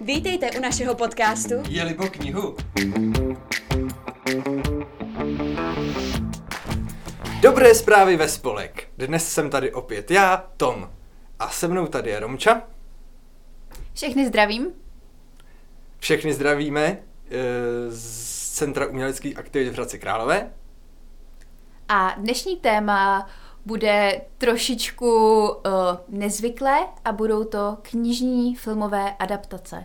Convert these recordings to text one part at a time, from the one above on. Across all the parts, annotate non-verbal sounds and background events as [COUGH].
Vítejte u našeho podcastu Jeli po knihu. Dobré zprávy ve spolek. Dnes jsem tady opět já, Tom. A se mnou tady je Romča. Všechny zdravím. Všechny zdravíme eh, z Centra uměleckých aktivit v Hradci Králové. A dnešní téma bude trošičku uh, nezvyklé a budou to knižní filmové adaptace.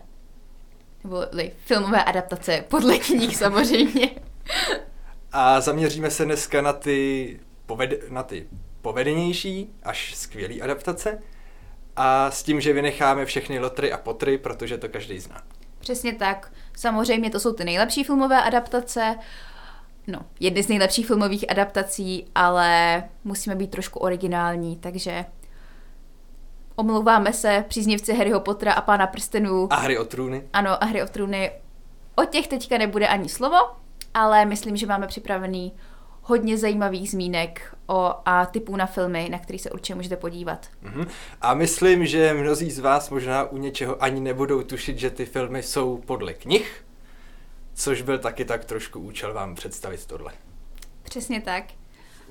Nebo li, filmové adaptace podle knih [LAUGHS] samozřejmě. A zaměříme se dneska na ty, poved- na ty povedenější až skvělé adaptace. A s tím, že vynecháme všechny lotry a potry, protože to každý zná. Přesně tak. Samozřejmě to jsou ty nejlepší filmové adaptace. No, jedny z nejlepších filmových adaptací, ale musíme být trošku originální, takže omlouváme se příznivci Harryho Pottera a Pána prstenů. A hry o trůny. Ano, a Hry o trůny. O těch teďka nebude ani slovo, ale myslím, že máme připravený hodně zajímavých zmínek o, a typů na filmy, na který se určitě můžete podívat. Mhm. A myslím, že mnozí z vás možná u něčeho ani nebudou tušit, že ty filmy jsou podle knih, což byl taky tak trošku účel vám představit tohle. Přesně tak.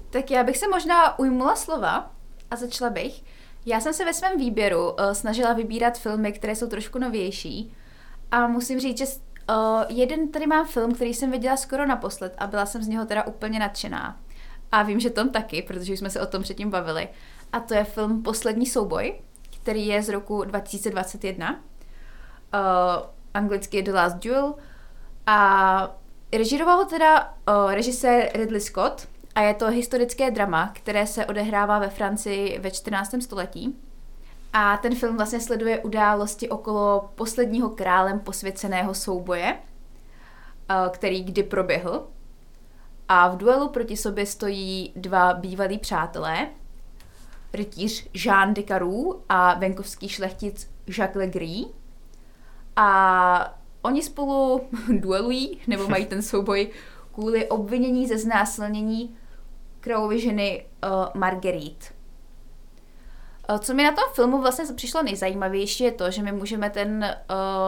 Tak já bych se možná ujmula slova a začala bych. Já jsem se ve svém výběru uh, snažila vybírat filmy, které jsou trošku novější a musím říct, že uh, jeden tady mám film, který jsem viděla skoro naposled a byla jsem z něho teda úplně nadšená. A vím, že Tom taky, protože jsme se o tom předtím bavili. A to je film Poslední souboj, který je z roku 2021. Uh, anglicky je The Last Duel. A režíroval ho teda uh, režisér Ridley Scott a je to historické drama, které se odehrává ve Francii ve 14. století. A ten film vlastně sleduje události okolo posledního králem posvěceného souboje, uh, který kdy proběhl. A v duelu proti sobě stojí dva bývalí přátelé, rytíř Jean de Caroux a venkovský šlechtic Jacques Legris. A oni spolu [LAUGHS] duelují, nebo mají ten souboj kvůli obvinění ze znásilnění královy ženy uh, Marguerite. Uh, co mi na tom filmu vlastně přišlo nejzajímavější je to, že my můžeme ten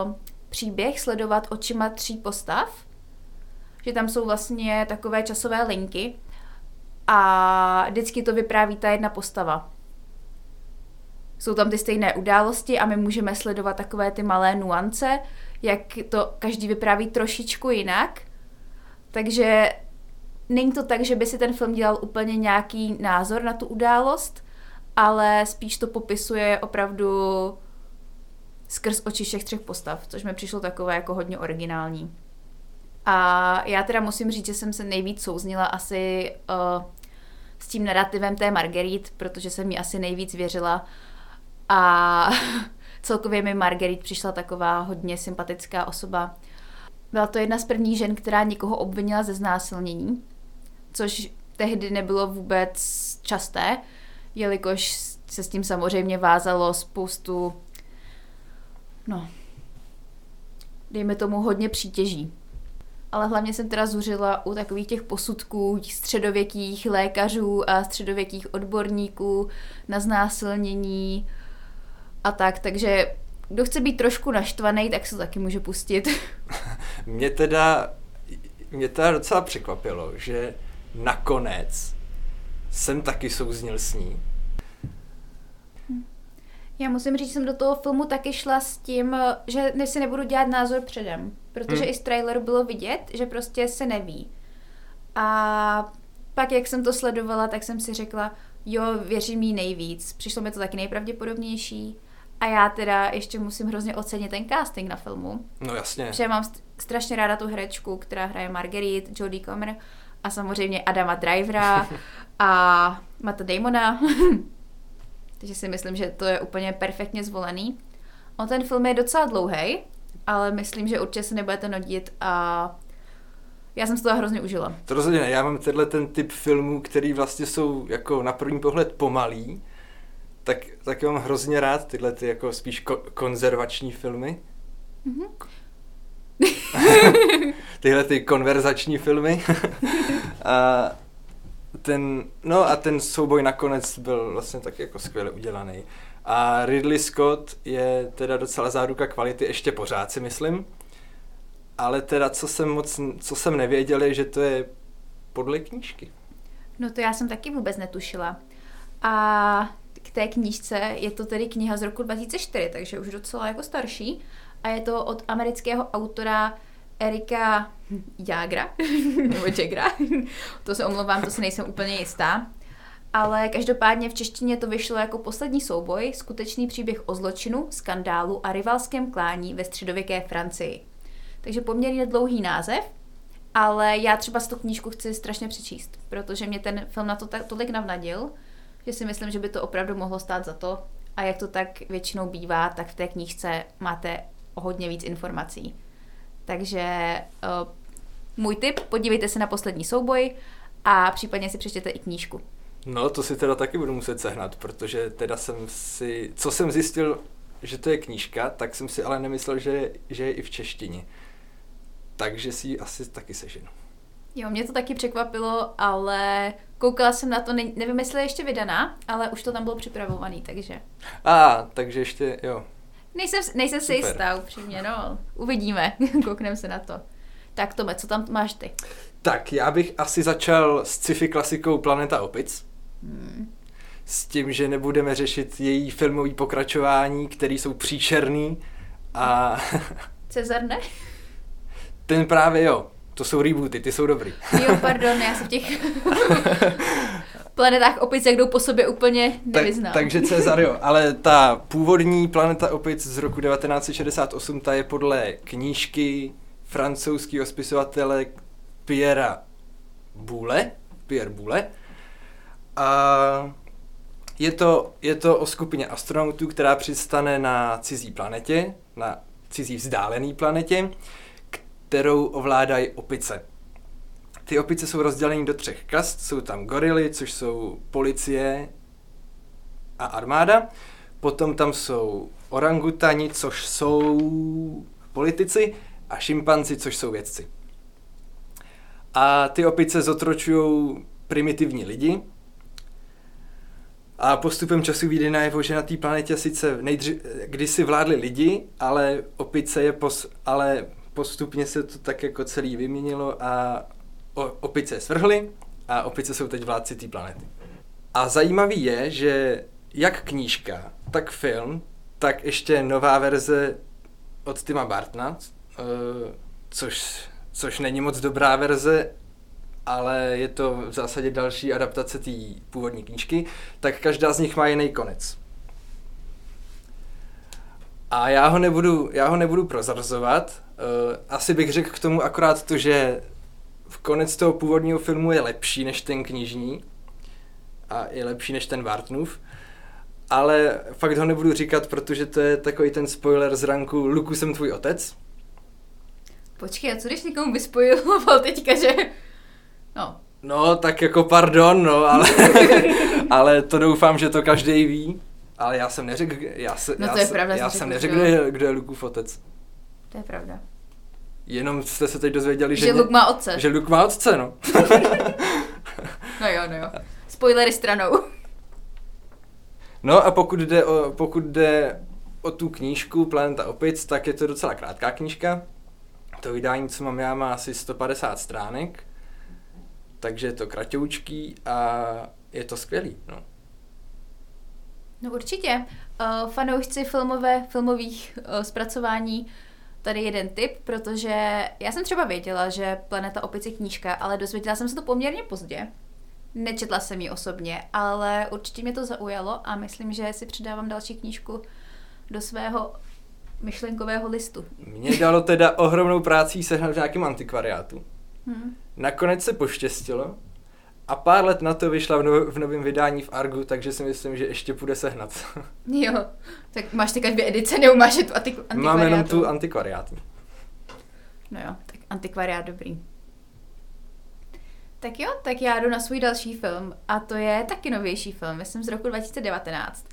uh, příběh sledovat očima tří postav, že tam jsou vlastně takové časové linky a vždycky to vypráví ta jedna postava. Jsou tam ty stejné události a my můžeme sledovat takové ty malé nuance, jak to každý vypráví trošičku jinak. Takže není to tak, že by si ten film dělal úplně nějaký názor na tu událost, ale spíš to popisuje opravdu skrz oči všech třech postav, což mi přišlo takové jako hodně originální. A já teda musím říct, že jsem se nejvíc souznila asi uh, s tím narrativem té Marguerite, protože jsem mi asi nejvíc věřila. A [LAUGHS] celkově mi Marguerite přišla taková hodně sympatická osoba. Byla to jedna z prvních žen, která někoho obvinila ze znásilnění, což tehdy nebylo vůbec časté, jelikož se s tím samozřejmě vázalo spoustu, no, dejme tomu hodně přítěží. Ale hlavně jsem teda zuřila u takových těch posudků středověkých lékařů a středověkých odborníků na znásilnění a tak, takže kdo chce být trošku naštvaný, tak se taky může pustit. [LAUGHS] mě teda, mě teda docela překvapilo, že nakonec jsem taky souznil s ní. Já musím říct, že jsem do toho filmu taky šla s tím, že ne si nebudu dělat názor předem, protože hmm. i z traileru bylo vidět, že prostě se neví. A pak, jak jsem to sledovala, tak jsem si řekla, jo, věřím jí nejvíc. Přišlo mi to taky nejpravděpodobnější. A já teda ještě musím hrozně ocenit ten casting na filmu. No jasně. Protože mám strašně ráda tu herečku, která hraje Marguerite, Jodie Comer a samozřejmě Adama Drivera [LAUGHS] a Mata Damona. [LAUGHS] Takže si myslím, že to je úplně perfektně zvolený. On ten film je docela dlouhý, ale myslím, že určitě se nebudete nudit a já jsem se toho hrozně užila. To rozhodně ne. Já mám tenhle ten typ filmů, který vlastně jsou jako na první pohled pomalý, tak, tak mám hrozně rád tyhle ty jako spíš ko- konzervační filmy. Mm-hmm. [LAUGHS] tyhle ty konverzační filmy. [LAUGHS] a, ten, no a ten souboj nakonec byl vlastně tak jako skvěle udělaný. A Ridley Scott je teda docela záruka kvality ještě pořád si myslím. Ale teda co jsem moc, co jsem nevěděl je, že to je podle knížky. No to já jsem taky vůbec netušila. A té knížce je to tedy kniha z roku 2004, takže už docela jako starší. A je to od amerického autora Erika Jagra, [LAUGHS] nebo Jagra, to se omlouvám, to se nejsem úplně jistá. Ale každopádně v češtině to vyšlo jako poslední souboj, skutečný příběh o zločinu, skandálu a rivalském klání ve středověké Francii. Takže poměrně dlouhý název, ale já třeba z tu knížku chci strašně přečíst, protože mě ten film na to tolik navnadil, že si myslím, že by to opravdu mohlo stát za to. A jak to tak většinou bývá, tak v té knížce máte o hodně víc informací. Takže uh, můj tip, podívejte se na poslední souboj a případně si přečtěte i knížku. No, to si teda taky budu muset sehnat, protože teda jsem si, co jsem zjistil, že to je knížka, tak jsem si ale nemyslel, že, že je i v češtině. Takže si ji asi taky seženu. Jo, mě to taky překvapilo, ale koukala jsem na to, ne, nevím, jestli je ještě vydaná, ale už to tam bylo připravovaný, takže. A, takže ještě, jo. Nejsem, nejsem si jistá, upřímně, no. Uvidíme, [LAUGHS] koukneme se na to. Tak Tome, co tam máš ty? Tak, já bych asi začal s sci-fi klasikou Planeta opic. Hmm. S tím, že nebudeme řešit její filmový pokračování, který jsou příčerný a... [LAUGHS] Cezar ne? Ten právě jo. To jsou rebooty, ty jsou dobrý. [LAUGHS] Jo, pardon, já se v těch [LAUGHS] planetách opic, jak jdou po sobě, úplně nevyznám. Tak, takže Cezar jo, ale ta původní planeta opic z roku 1968, ta je podle knížky francouzského spisovatele Pierre Boule, Pierre Boule. A je to, je to o skupině astronautů, která přistane na cizí planetě, na cizí vzdálený planetě, kterou ovládají opice. Ty opice jsou rozděleny do třech kast, jsou tam gorily, což jsou policie a armáda, potom tam jsou orangutani, což jsou politici a šimpanzi, což jsou vědci. A ty opice zotročují primitivní lidi a postupem času vyjde najevo, že na té planetě sice nejdřív, kdysi vládli lidi, ale opice je pos, ale postupně se to tak jako celý vyměnilo a opice svrhly a opice jsou teď vládci té planety. A zajímavý je, že jak knížka, tak film, tak ještě nová verze od Tima Bartna, eh, což, což není moc dobrá verze, ale je to v zásadě další adaptace té původní knížky, tak každá z nich má jiný konec. A já ho nebudu, já ho nebudu prozrazovat. Uh, asi bych řekl k tomu akorát to, že v konec toho původního filmu je lepší než ten knižní a je lepší než ten Bartnův. Ale fakt ho nebudu říkat, protože to je takový ten spoiler z ranku Luku jsem tvůj otec. Počkej, a co když někomu vyspojiloval [LAUGHS] teďka, že... No. No, tak jako pardon, no, ale, [LAUGHS] ale to doufám, že to každý ví. Ale já jsem neřekl, já, se, no to já, je pravda, já jsem neřekl, kdo je, kdo je Lukův otec. To je pravda. Jenom jste se teď dozvěděli, že, že Luk má otce. Že Luk má otce, no. [LAUGHS] no jo, no jo. Spoilery stranou. No a pokud jde o, pokud jde o tu knížku Planeta opic, tak je to docela krátká knížka. To vydání, co mám já, má asi 150 stránek, takže je to kratoučký a je to skvělý, no. No určitě. Uh, fanoušci filmové, filmových uh, zpracování tady jeden tip, protože já jsem třeba věděla, že Planeta opic je knížka, ale dozvěděla jsem se to poměrně pozdě. Nečetla jsem ji osobně, ale určitě mě to zaujalo a myslím, že si přidávám další knížku do svého myšlenkového listu. Mě dalo teda ohromnou práci sehnat v nějakém antikvariátu. Hmm. Nakonec se poštěstilo a pár let na to vyšla v, no, v novém vydání v Argu, takže si myslím, že ještě půjde sehnat. [LAUGHS] jo, tak máš ty dvě edice, nebo máš tu antikvariátu? Mám jenom tu antikvariátu. No jo, tak antikvariát dobrý. Tak jo, tak já jdu na svůj další film a to je taky novější film, myslím z roku 2019.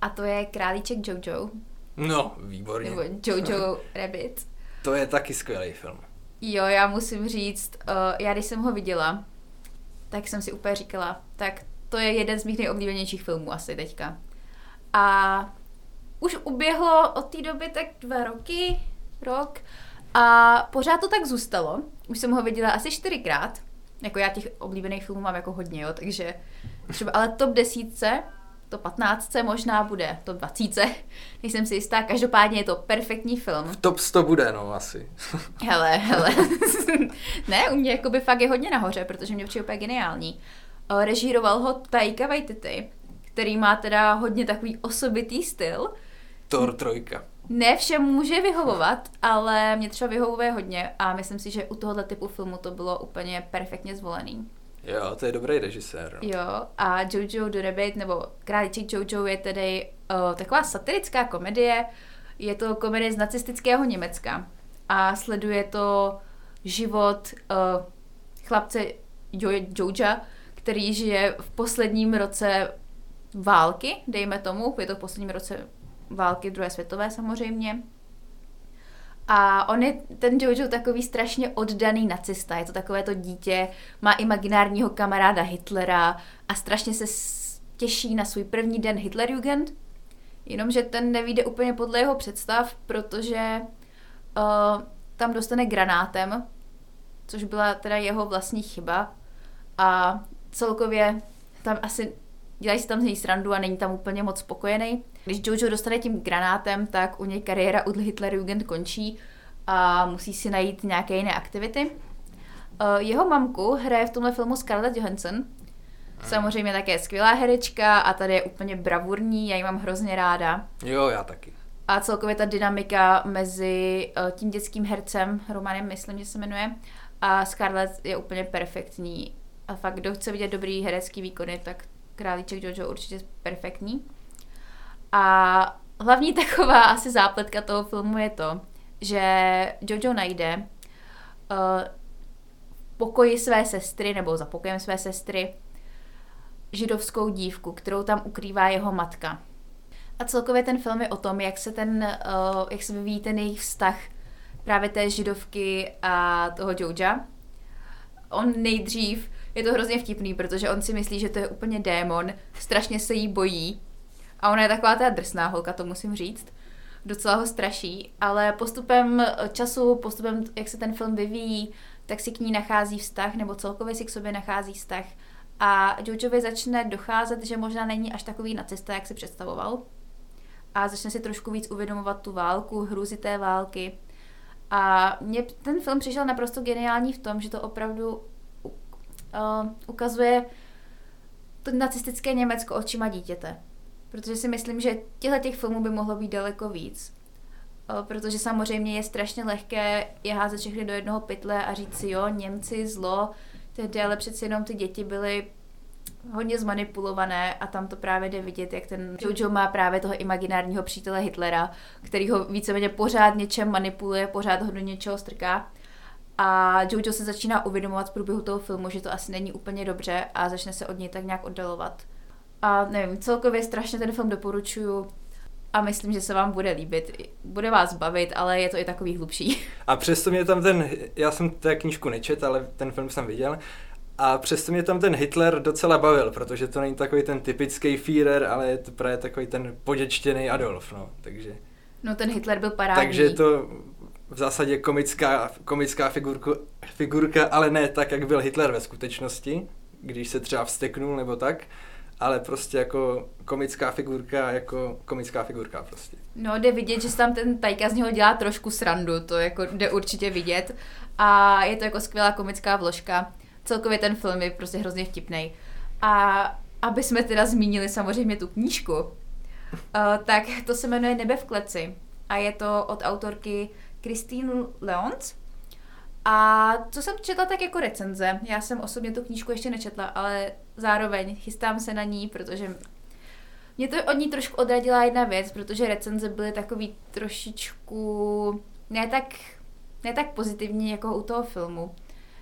A to je Králíček Jojo. No, výborně. Nebo Jojo [LAUGHS] Rabbit. To je taky skvělý film. Jo, já musím říct, uh, já když jsem ho viděla, tak jsem si úplně říkala, tak to je jeden z mých nejoblíbenějších filmů asi teďka. A už uběhlo od té doby tak dva roky, rok, a pořád to tak zůstalo. Už jsem ho viděla asi čtyřikrát. Jako já těch oblíbených filmů mám jako hodně, jo, takže třeba, ale top desítce, to 15 možná bude, to 20, nejsem si jistá, každopádně je to perfektní film. V top 100 bude, no, asi. [LAUGHS] Hele, hele. [LAUGHS] ne, u mě jakoby fakt je hodně nahoře, protože mě přijde úplně geniální. Eh, Režíroval ho Taika Waititi, který má teda hodně takový osobitý styl. Thor trojka. Ne všem může vyhovovat, ale mě třeba vyhovuje hodně a myslím si, že u tohohle typu filmu to bylo úplně perfektně zvolený. Jo, to je dobrý režisér. No. Jo, a Jojo the Rabbit, nebo Králíček Jojo je tedy uh, taková satirická komedie. Je to komedie z nacistického Německa a sleduje to život uh, chlapce jo- Joja, který žije v posledním roce války, dejme tomu, je to v posledním roce války druhé světové samozřejmě. A on je, ten Jojo, takový strašně oddaný nacista. Je to takové to dítě, má imaginárního kamaráda Hitlera a strašně se těší na svůj první den Hitlerjugend. Jenomže ten nevíde úplně podle jeho představ, protože uh, tam dostane granátem, což byla teda jeho vlastní chyba. A celkově tam asi dělají si tam z něj srandu a není tam úplně moc spokojený. Když Jojo dostane tím granátem, tak u něj kariéra u Hitlerjugend končí a musí si najít nějaké jiné aktivity. Uh, jeho mamku hraje v tomhle filmu Scarlett Johansson. Samozřejmě také skvělá herečka a tady je úplně bravurní, já ji mám hrozně ráda. Jo, já taky. A celkově ta dynamika mezi uh, tím dětským hercem, Romanem, myslím, že se jmenuje, a Scarlett je úplně perfektní. A fakt, kdo chce vidět dobrý herecký výkony, tak Králíček Jojo určitě perfektní. A hlavní [LAUGHS] taková asi zápletka toho filmu je to, že Jojo najde uh, pokoji své sestry, nebo za pokojem své sestry, židovskou dívku, kterou tam ukrývá jeho matka. A celkově ten film je o tom, jak se ten, uh, jak se vyvíjí ten jejich vztah právě té židovky a toho Joja. On nejdřív, je to hrozně vtipný, protože on si myslí, že to je úplně démon, strašně se jí bojí. A ona je taková ta drsná holka, to musím říct. Docela ho straší, ale postupem času, postupem, jak se ten film vyvíjí, tak si k ní nachází vztah, nebo celkově si k sobě nachází vztah. A Jojovi začne docházet, že možná není až takový nacista, jak si představoval. A začne si trošku víc uvědomovat tu válku, hrůzy té války. A mně ten film přišel naprosto geniální v tom, že to opravdu uh, ukazuje to nacistické Německo očima dítěte. Protože si myslím, že těchto těch filmů by mohlo být daleko víc. Uh, protože samozřejmě je strašně lehké je házet všechny do jednoho pytle a říct si, jo, Němci, zlo, tehdy ale přeci jenom ty děti byly hodně zmanipulované a tam to právě jde vidět, jak ten Jojo má právě toho imaginárního přítele Hitlera, který ho víceméně pořád něčem manipuluje, pořád ho do něčeho strká. A Jojo se začíná uvědomovat v průběhu toho filmu, že to asi není úplně dobře a začne se od něj tak nějak oddalovat. A nevím, celkově strašně ten film doporučuju a myslím, že se vám bude líbit. Bude vás bavit, ale je to i takový hlubší. [LAUGHS] A přesto mě tam ten, já jsem té knížku nečet, ale ten film jsem viděl, a přesto mě tam ten Hitler docela bavil, protože to není takový ten typický Führer, ale je to právě takový ten poděčtěný Adolf, no, takže... No ten Hitler byl parádní. Takže to v zásadě komická, komická figurku, figurka, ale ne tak, jak byl Hitler ve skutečnosti, když se třeba vsteknul nebo tak, ale prostě jako komická figurka, jako komická figurka prostě. No, jde vidět, že se tam ten Tajka z něho dělá trošku srandu, to jako jde určitě vidět. A je to jako skvělá komická vložka. Celkově ten film je prostě hrozně vtipný. A aby jsme teda zmínili samozřejmě tu knížku, uh, tak to se jmenuje Nebe v kleci. A je to od autorky Christine Leons. A co jsem četla tak jako recenze, já jsem osobně tu knížku ještě nečetla, ale zároveň chystám se na ní, protože mě to od ní trošku odradila jedna věc, protože recenze byly takový trošičku ne tak, ne tak pozitivní jako u toho filmu.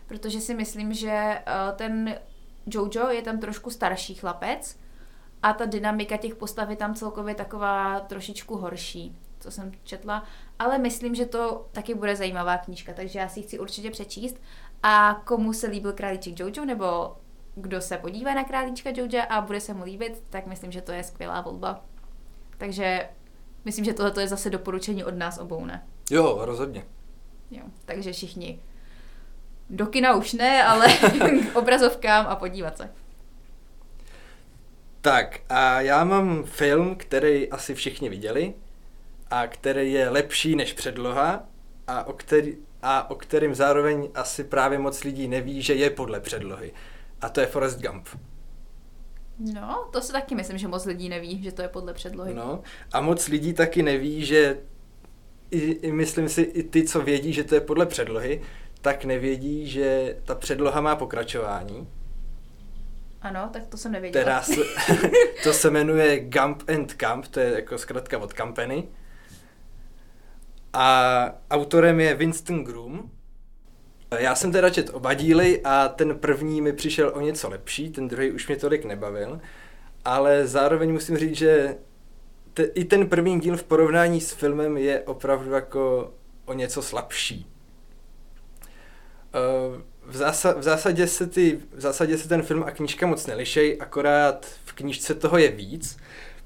Protože si myslím, že uh, ten Jojo je tam trošku starší chlapec a ta dynamika těch postav je tam celkově taková trošičku horší, co jsem četla. Ale myslím, že to taky bude zajímavá knížka, takže já si ji chci určitě přečíst. A komu se líbil Králíček Jojo nebo kdo se podívá na Králíčka Joja a bude se mu líbit, tak myslím, že to je skvělá volba. Takže myslím, že tohle je zase doporučení od nás obou, ne? Jo, rozhodně. Jo, takže všichni do kina už ne, ale [LAUGHS] k obrazovkám a podívat se. Tak a já mám film, který asi všichni viděli a který je lepší než předloha a o, který, a o kterým zároveň asi právě moc lidí neví, že je podle předlohy. A to je Forrest Gump. No, to se taky myslím, že moc lidí neví, že to je podle předlohy. No, a moc lidí taky neví, že i, i myslím si, i ty, co vědí, že to je podle předlohy, tak nevědí, že ta předloha má pokračování. Ano, tak to jsem nevěděla. Která se, [LAUGHS] to se jmenuje Gump and Camp, to je jako zkrátka od Campany. A autorem je Winston Groom. Já jsem teda čet oba díly a ten první mi přišel o něco lepší, ten druhý už mě tolik nebavil, ale zároveň musím říct, že te, i ten první díl v porovnání s filmem je opravdu jako o něco slabší. Uh, v, zása, v, zásadě se ty, v zásadě se ten film a knížka moc nelišej, akorát v knížce toho je víc.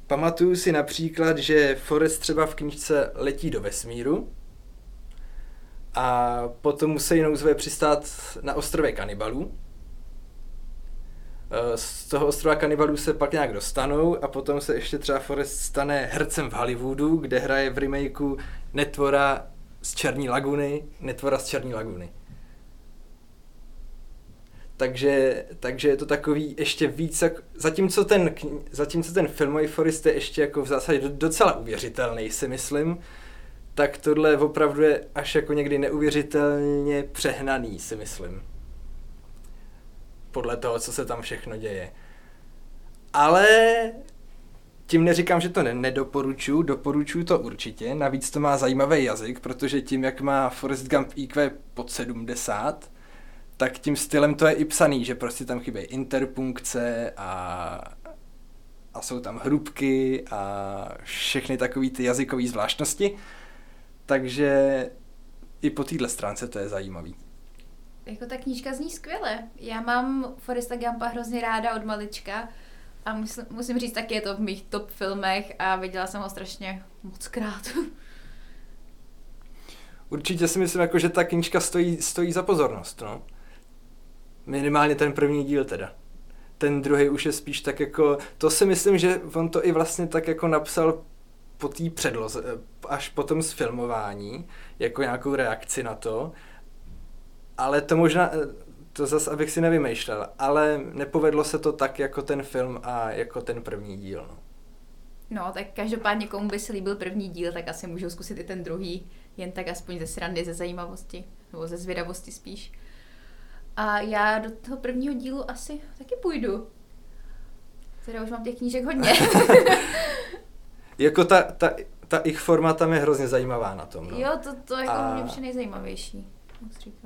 Pamatuju si například, že Forrest třeba v knížce letí do vesmíru a potom musí nouzově přistát na ostrově kanibalů. Eh, z toho ostrova kanibalů se pak nějak dostanou a potom se ještě třeba Forrest stane hercem v Hollywoodu, kde hraje v remakeu Netvora z Černí laguny, Netvora z Černí laguny takže, takže je to takový ještě víc, jak, zatímco ten, zatímco ten filmový Forest je ještě jako v zásadě docela uvěřitelný, si myslím, tak tohle opravdu je až jako někdy neuvěřitelně přehnaný, si myslím. Podle toho, co se tam všechno děje. Ale tím neříkám, že to ne- nedoporučuju, doporučuju to určitě, navíc to má zajímavý jazyk, protože tím, jak má Forrest Gump IQ pod 70, tak tím stylem to je i psaný, že prostě tam chybí interpunkce a, a jsou tam hrubky a všechny takové ty jazykové zvláštnosti. Takže i po téhle stránce to je zajímavý. Jako ta knížka zní skvěle. Já mám Foresta Gampa hrozně ráda od malička a musím, musím říct, taky je to v mých top filmech a viděla jsem ho strašně moc krát. Určitě si myslím, jako, že ta knížka stojí, stojí za pozornost. No. Minimálně ten první díl teda. Ten druhý už je spíš tak jako, to si myslím, že on to i vlastně tak jako napsal po té předloze, až po tom sfilmování, jako nějakou reakci na to. Ale to možná, to zase abych si nevymýšlel, ale nepovedlo se to tak jako ten film a jako ten první díl. No. No, tak každopádně komu by se líbil první díl, tak asi můžou zkusit i ten druhý, jen tak aspoň ze srandy, ze zajímavosti, nebo ze zvědavosti spíš. A já do toho prvního dílu asi taky půjdu. Teda už mám těch knížek hodně. [LAUGHS] jako ta, ta, ta ich forma tam je hrozně zajímavá na tom. No. Jo, to, to jako a... mě přijde nejzajímavější.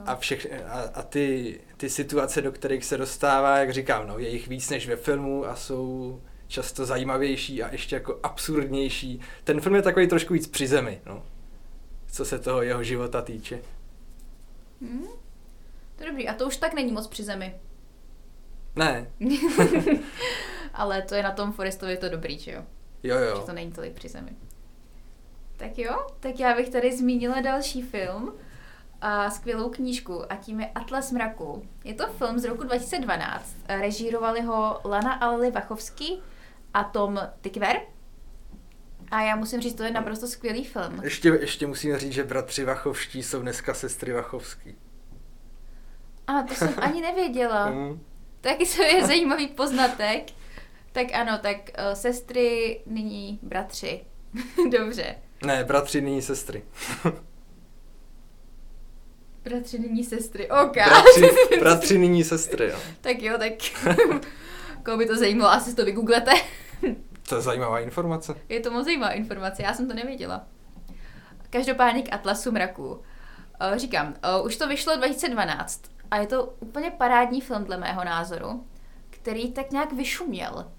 A, všech, a, a ty, ty situace, do kterých se dostává, jak říkám, no, je jich víc než ve filmu a jsou často zajímavější a ještě jako absurdnější. Ten film je takový trošku víc při zemi, no, co se toho jeho života týče. Hmm, to je dobrý. A to už tak není moc při zemi. Ne. [LAUGHS] Ale to je na tom Forestovi to dobrý, že jo? Jo, jo. Že to není tolik při zemi. Tak jo, tak já bych tady zmínila další film a skvělou knížku a tím je Atlas mraku. Je to film z roku 2012. Režírovali ho Lana Ali Vachovský a Tom Tykver. A já musím říct, to je naprosto skvělý film. Ještě, ještě musím říct, že bratři Vachovští jsou dneska sestry Vachovský. A to jsem ani nevěděla. [LAUGHS] Mm. Taky se je [LAUGHS] zajímavý poznatek. Tak ano, tak uh, sestry, nyní bratři. [LAUGHS] Dobře. Ne, bratři, nyní sestry. bratři, nyní sestry, ok. Bratři, bratři nyní sestry, jo. tak jo, tak koho by to zajímalo, asi to vygooglete. to je zajímavá informace. Je to moc zajímavá informace, já jsem to nevěděla. Každopádně k Atlasu mraků. Uh, říkám, uh, už to vyšlo 2012 a je to úplně parádní film dle mého názoru, který tak nějak vyšuměl.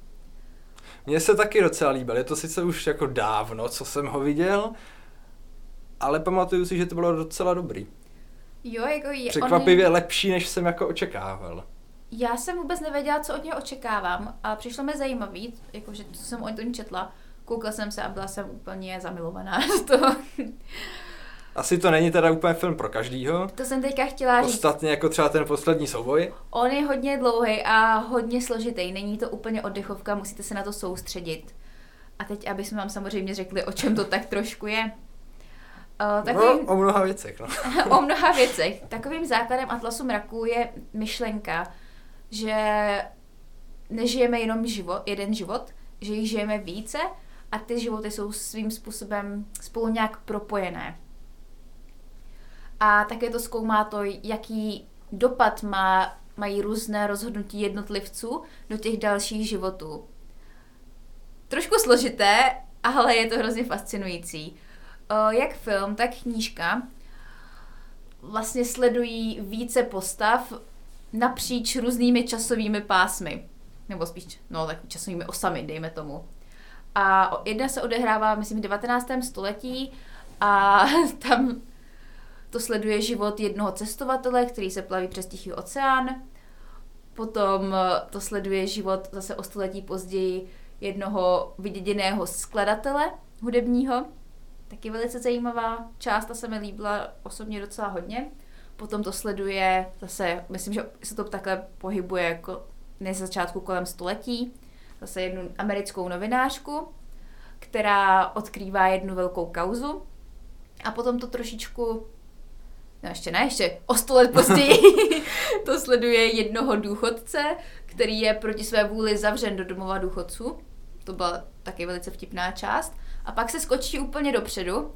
Mně se taky docela líbil. Je to sice už jako dávno, co jsem ho viděl, ale pamatuju si, že to bylo docela dobrý. Jo, jako je, Překvapivě on... lepší, než jsem jako očekával. Já jsem vůbec nevěděla, co od něho očekávám a přišlo mi zajímavý, jakože co jsem o tom četla. Koukla jsem se a byla jsem úplně zamilovaná [LAUGHS] z toho. Asi to není teda úplně film pro každýho. To jsem teďka chtěla říct. Ostatně jako třeba ten poslední souboj. On je hodně dlouhý a hodně složitý. Není to úplně oddechovka, musíte se na to soustředit. A teď, aby jsme vám samozřejmě řekli, o čem to tak trošku je. Uh, takovým, no, o mnoha věcech. No. [LAUGHS] o mnoha věcech. Takovým základem Atlasu mraků je myšlenka, že nežijeme jenom život, jeden život, že jich žijeme více a ty životy jsou svým způsobem spolu nějak propojené. A také to zkoumá to, jaký dopad má, mají různé rozhodnutí jednotlivců do těch dalších životů. Trošku složité, ale je to hrozně fascinující. Jak film, tak knížka vlastně sledují více postav napříč různými časovými pásmy. Nebo spíš, no tak časovými osami, dejme tomu. A jedna se odehrává, myslím, v 19. století a [LAUGHS] tam to sleduje život jednoho cestovatele, který se plaví přes Tichý oceán. Potom to sleduje život zase o století později jednoho vyděděného skladatele hudebního. Taky velice zajímavá část, ta se mi líbila osobně docela hodně. Potom to sleduje zase, myslím, že se to takhle pohybuje jako na začátku kolem století, zase jednu americkou novinářku, která odkrývá jednu velkou kauzu a potom to trošičku no ještě ne, ještě o sto let později [LAUGHS] to sleduje jednoho důchodce, který je proti své vůli zavřen do domova důchodců. To byla taky velice vtipná část. A pak se skočí úplně dopředu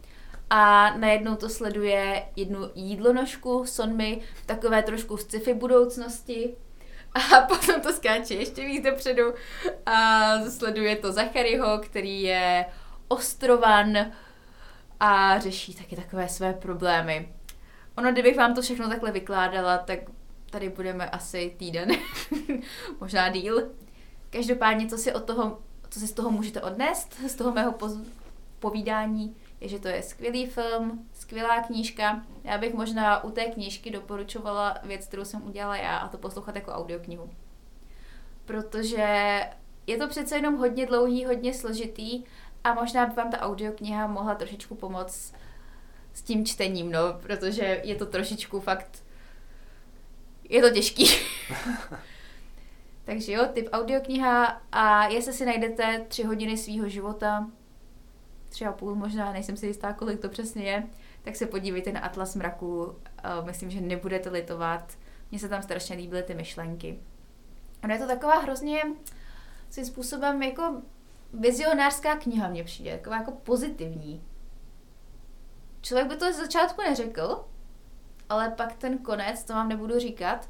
a najednou to sleduje jednu jídlonožku Sonmy v takové trošku sci-fi budoucnosti a [LAUGHS] potom to skáče ještě víc dopředu a sleduje to Zacharyho, který je ostrovan a řeší taky takové své problémy. Ono, kdybych vám to všechno takhle vykládala, tak tady budeme asi týden, [LAUGHS] možná díl. Každopádně, co si od toho, co si z toho můžete odnést, z toho mého poz- povídání, je, že to je skvělý film, skvělá knížka. Já bych možná u té knížky doporučovala věc, kterou jsem udělala já, a to poslouchat jako audioknihu. Protože je to přece jenom hodně dlouhý, hodně složitý a možná by vám ta audiokniha mohla trošičku pomoct s tím čtením, no, protože je to trošičku fakt, je to těžký. [LAUGHS] Takže jo, typ audiokniha a jestli si najdete tři hodiny svýho života, tři a půl možná, nejsem si jistá, kolik to přesně je, tak se podívejte na Atlas mraku. Myslím, že nebudete litovat. Mně se tam strašně líbily ty myšlenky. Ono je to taková hrozně svým způsobem jako vizionářská kniha mně přijde, taková jako pozitivní. Člověk by to z začátku neřekl, ale pak ten konec, to vám nebudu říkat,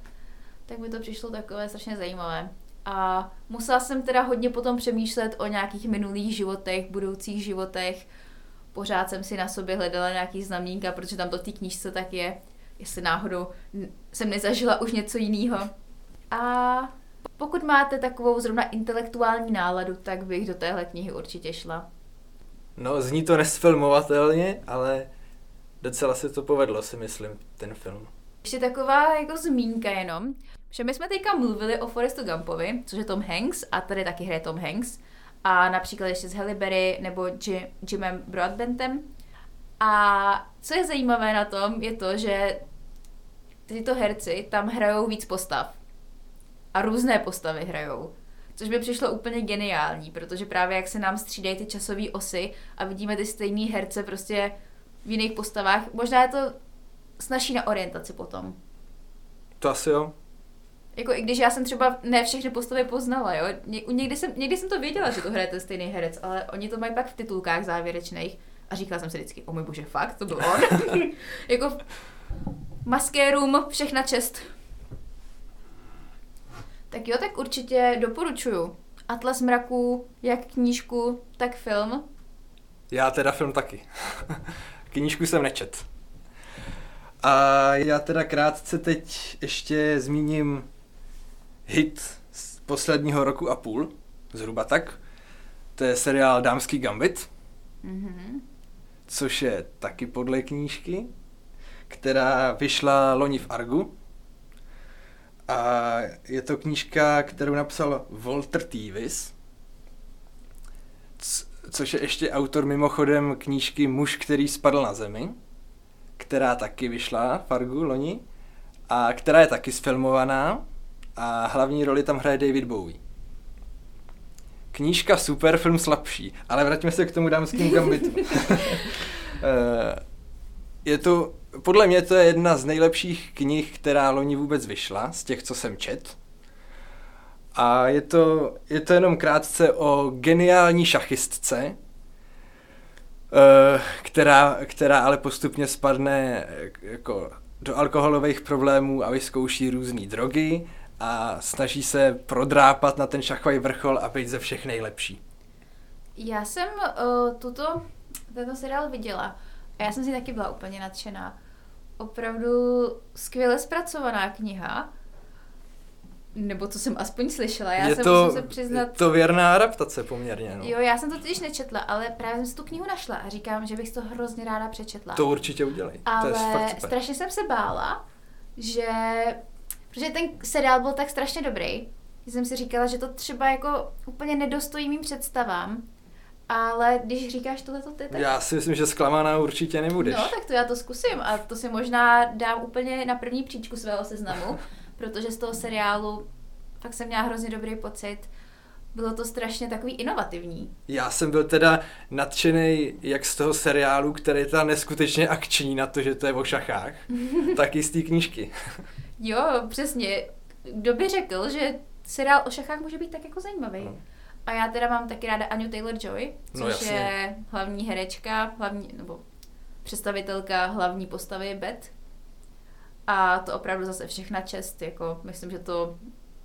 tak by to přišlo takové strašně zajímavé. A musela jsem teda hodně potom přemýšlet o nějakých minulých životech, budoucích životech. Pořád jsem si na sobě hledala nějaký znamínka, protože tam to v té knížce tak je, jestli náhodou jsem nezažila už něco jiného. A pokud máte takovou zrovna intelektuální náladu, tak bych do téhle knihy určitě šla. No, zní to nesfilmovatelně, ale docela se to povedlo, si myslím, ten film. Ještě taková jako zmínka jenom, že my jsme teďka mluvili o Forestu Gumpovi, což je Tom Hanks, a tady taky hraje Tom Hanks, a například ještě s Halle Berry nebo Jim, Jimem Broadbentem. A co je zajímavé na tom, je to, že tyto herci tam hrajou víc postav. A různé postavy hrajou. Což by přišlo úplně geniální, protože právě jak se nám střídají ty časové osy a vidíme ty stejné herce prostě v jiných postavách, možná je to snaží na orientaci potom. To asi jo. Jako i když já jsem třeba ne všechny postavy poznala, jo. Ně, někdy, jsem, někdy jsem to věděla, že to hraje ten stejný herec, ale oni to mají pak v titulkách závěrečných. A říkala jsem si vždycky, o můj bože, fakt, to byl on. [LAUGHS] jako maskérům všechna čest. Tak jo, tak určitě doporučuju. Atlas mraků, jak knížku, tak film. Já teda film taky. [LAUGHS] Knížku jsem nečet. A já teda krátce teď ještě zmíním hit z posledního roku a půl, zhruba tak. To je seriál Dámský gambit, mm-hmm. což je taky podle knížky, která vyšla loni v Argu. A je to knížka, kterou napsal Walter Tevis, což je ještě autor mimochodem knížky Muž, který spadl na zemi, která taky vyšla Fargu loni a která je taky sfilmovaná a hlavní roli tam hraje David Bowie. Knížka super, film slabší, ale vraťme se k tomu dámským gambitu. [LAUGHS] Eh, je to, podle mě to je jedna z nejlepších knih, která loni vůbec vyšla, z těch, co jsem čet. A je to, je to jenom krátce o geniální šachistce, eh, která, která ale postupně spadne eh, jako do alkoholových problémů a vyzkouší různé drogy a snaží se prodrápat na ten šachový vrchol a být ze všech nejlepší. Já jsem uh, tuto, tento seriál viděla a já jsem si taky byla úplně nadšená. Opravdu skvěle zpracovaná kniha. Nebo to jsem aspoň slyšela. Já je jsem to, musím se přiznat... je to věrná adaptace poměrně. No. Jo, já jsem to totiž nečetla, ale právě jsem si tu knihu našla a říkám, že bych to hrozně ráda přečetla. To určitě udělej. Ale to je fakt super. strašně jsem se bála, že... Protože ten seriál byl tak strašně dobrý, že jsem si říkala, že to třeba jako úplně nedostojí mým představám. Ale když říkáš tohle ty, tak... Já si myslím, že zklamaná určitě nebudeš. No, tak to já to zkusím a to si možná dám úplně na první příčku svého seznamu, protože z toho seriálu fakt jsem měla hrozně dobrý pocit. Bylo to strašně takový inovativní. Já jsem byl teda nadšený jak z toho seriálu, který je teda neskutečně akční na to, že to je o šachách, [LAUGHS] tak i z té knížky. Jo, přesně. Kdo by řekl, že seriál o šachách může být tak jako zajímavý. No. A já teda mám taky ráda Anu Taylor-Joy, což No, jasně. je hlavní herečka, hlavní, nebo představitelka hlavní postavy Beth. A to opravdu zase všechna čest, jako myslím, že to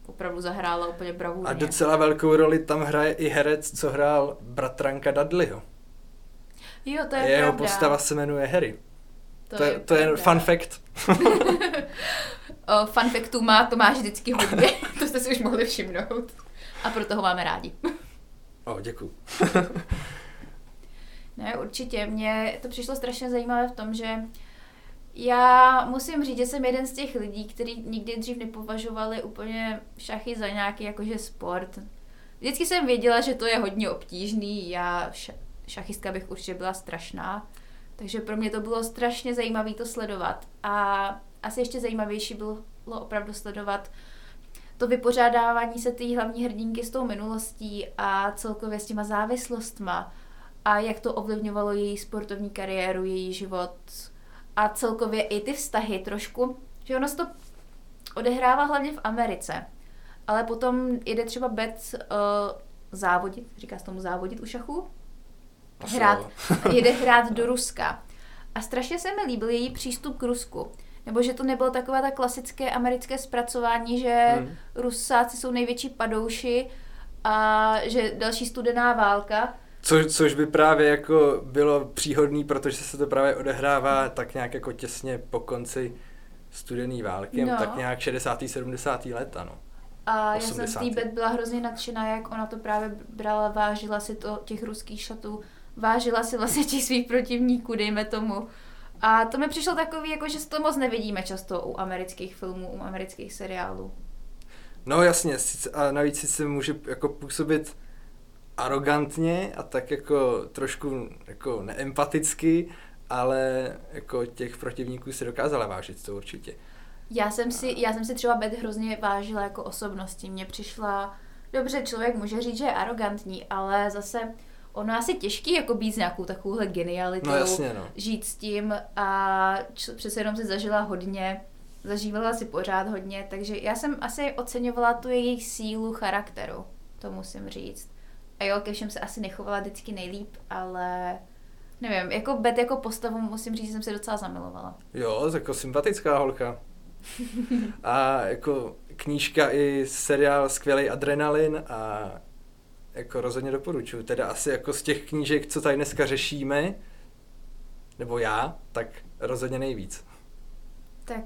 opravdu zahrála úplně bravurně. A docela velkou roli tam hraje i herec, co hrál bratranka Dudleyho. Jo, to je Jeho pravda. postava se jmenuje Harry. To, to, je, to je fun fact. [LAUGHS] O, fun factů má Tomáš vždycky hodně, [LAUGHS] to jste si už mohli všimnout. A proto ho máme rádi. O, děkuji. [LAUGHS] Ne, určitě. Mně to přišlo strašně zajímavé v tom, že já musím říct, že jsem jeden z těch lidí, kteří nikdy dřív nepovažovali úplně šachy za nějaký jakože sport. Vždycky jsem věděla, že to je hodně obtížný, já ša- šachistka bych určitě byla strašná, takže pro mě to bylo strašně zajímavé to sledovat. A asi ještě zajímavější bylo opravdu sledovat to vypořádávání se té hlavní hrdinky s tou minulostí a celkově s těma závislostma a jak to ovlivňovalo její sportovní kariéru, její život a celkově i ty vztahy trošku, že ono se to odehrává hlavně v Americe, ale potom jede třeba Beth uh, závodit, říká se tomu závodit u šachu, hrát, [LAUGHS] jede [LAUGHS] hrát do Ruska. A strašně se mi líbil její přístup k Rusku. Nebo že to nebylo takové ta klasické americké zpracování, že hmm. Rusáci jsou největší padouši a že další studená válka. Co, což by právě jako bylo příhodný, protože se to právě odehrává tak nějak jako těsně po konci studené války, No. tak nějak 60. 70. let, ano. A já jsem z 80. té byla hrozně nadšená, jak ona to právě brala, vážila si to těch ruských šatů, vážila si vlastně těch svých protivníků, dejme tomu. A to mi přišlo takový, jako že to moc nevidíme často u amerických filmů, u amerických seriálů. No jasně, a navíc sice může jako působit arrogantně a tak jako trošku jako neempaticky, ale jako těch protivníků si dokázala vážit, to určitě. Já jsem si, já jsem si třeba Beth hrozně vážila jako osobnosti. Mně přišla, dobře, člověk může říct, že je arrogantní, ale zase ono asi těžký jako být s nějakou takovouhle genialitou, No jasně, no. žít s tím a č- přece jenom si zažila hodně, zažívala si pořád hodně, takže já jsem asi oceňovala tu jejich sílu charakteru, to musím říct. A jo, ke všem se asi nechovala vždycky nejlíp, ale nevím, jako Beth jako postavu musím říct, že jsem se docela zamilovala. Jo, jako sympatická holka. [LAUGHS] A jako knížka i seriál Skvělý adrenalin a jako rozhodně doporučuji. Teda asi jako z těch knížek, co tady dneska řešíme, nebo já, tak rozhodně nejvíc. Tak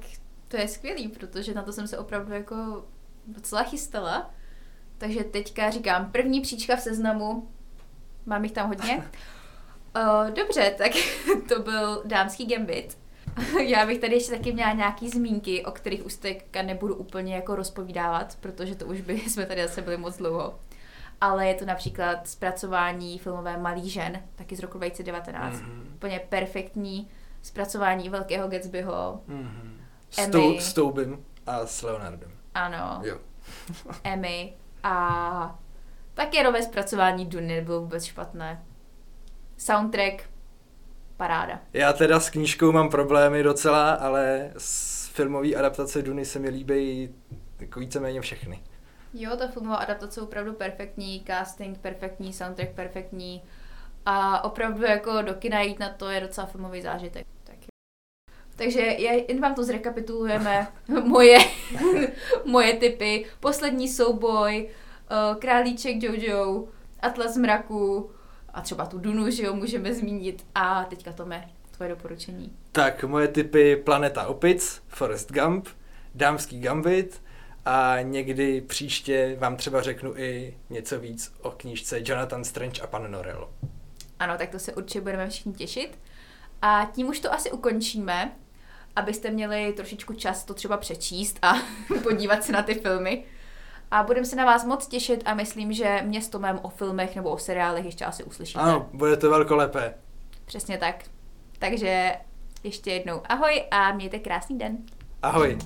to je skvělý, protože na to jsem se opravdu jako docela chystala. Takže teďka říkám, první příčka v seznamu, mám jich tam hodně. [LAUGHS] Uh, dobře, tak [LAUGHS] to byl dámský gambit. [LAUGHS] Já bych tady ještě taky měla nějaký zmínky, o kterých už teďka nebudu úplně jako rozpovídávat, protože to už by jsme tady zase byli moc dlouho. Ale je to například zpracování filmové Malý žen, taky z roku 2019. Mm-hmm. Úplně perfektní zpracování Velkého Gatsbyho. Mm-hmm. S, tou, s Toubym a s Leonardem. Ano, Jo. Emmy. A taky nové zpracování Duny nebylo vůbec špatné. Soundtrack, paráda. Já teda s knížkou mám problémy docela, ale s filmové adaptace Duny se mi líbí jako víceméně všechny. Jo, ta filmová adaptace je opravdu perfektní, casting perfektní, soundtrack perfektní a opravdu jako do kina jít na to je docela filmový zážitek. Takže je, jen vám to zrekapitulujeme, [LAUGHS] moje, [LAUGHS] moje typy, poslední souboj, eh, Králíček Jojo, Atlas mraku a třeba tu Dunu, že jo, můžeme zmínit a teďka Tome, tvoje doporučení. Tak moje typy Planeta opic, Forest Gump, Dámský gambit a někdy příště vám třeba řeknu i něco víc o knížce Jonathan Strange a pan Norrell. Ano, tak to se určitě budeme všichni těšit. A tím už to asi ukončíme, abyste měli trošičku čas to třeba přečíst a [LAUGHS] podívat se na ty filmy. A budeme se na vás moc těšit a myslím, že mě s Tomem o filmech nebo o seriálech ještě asi uslyšíte. Ano, bude to velkolepé. Přesně tak. Takže ještě jednou ahoj a mějte krásný den. Ahoj.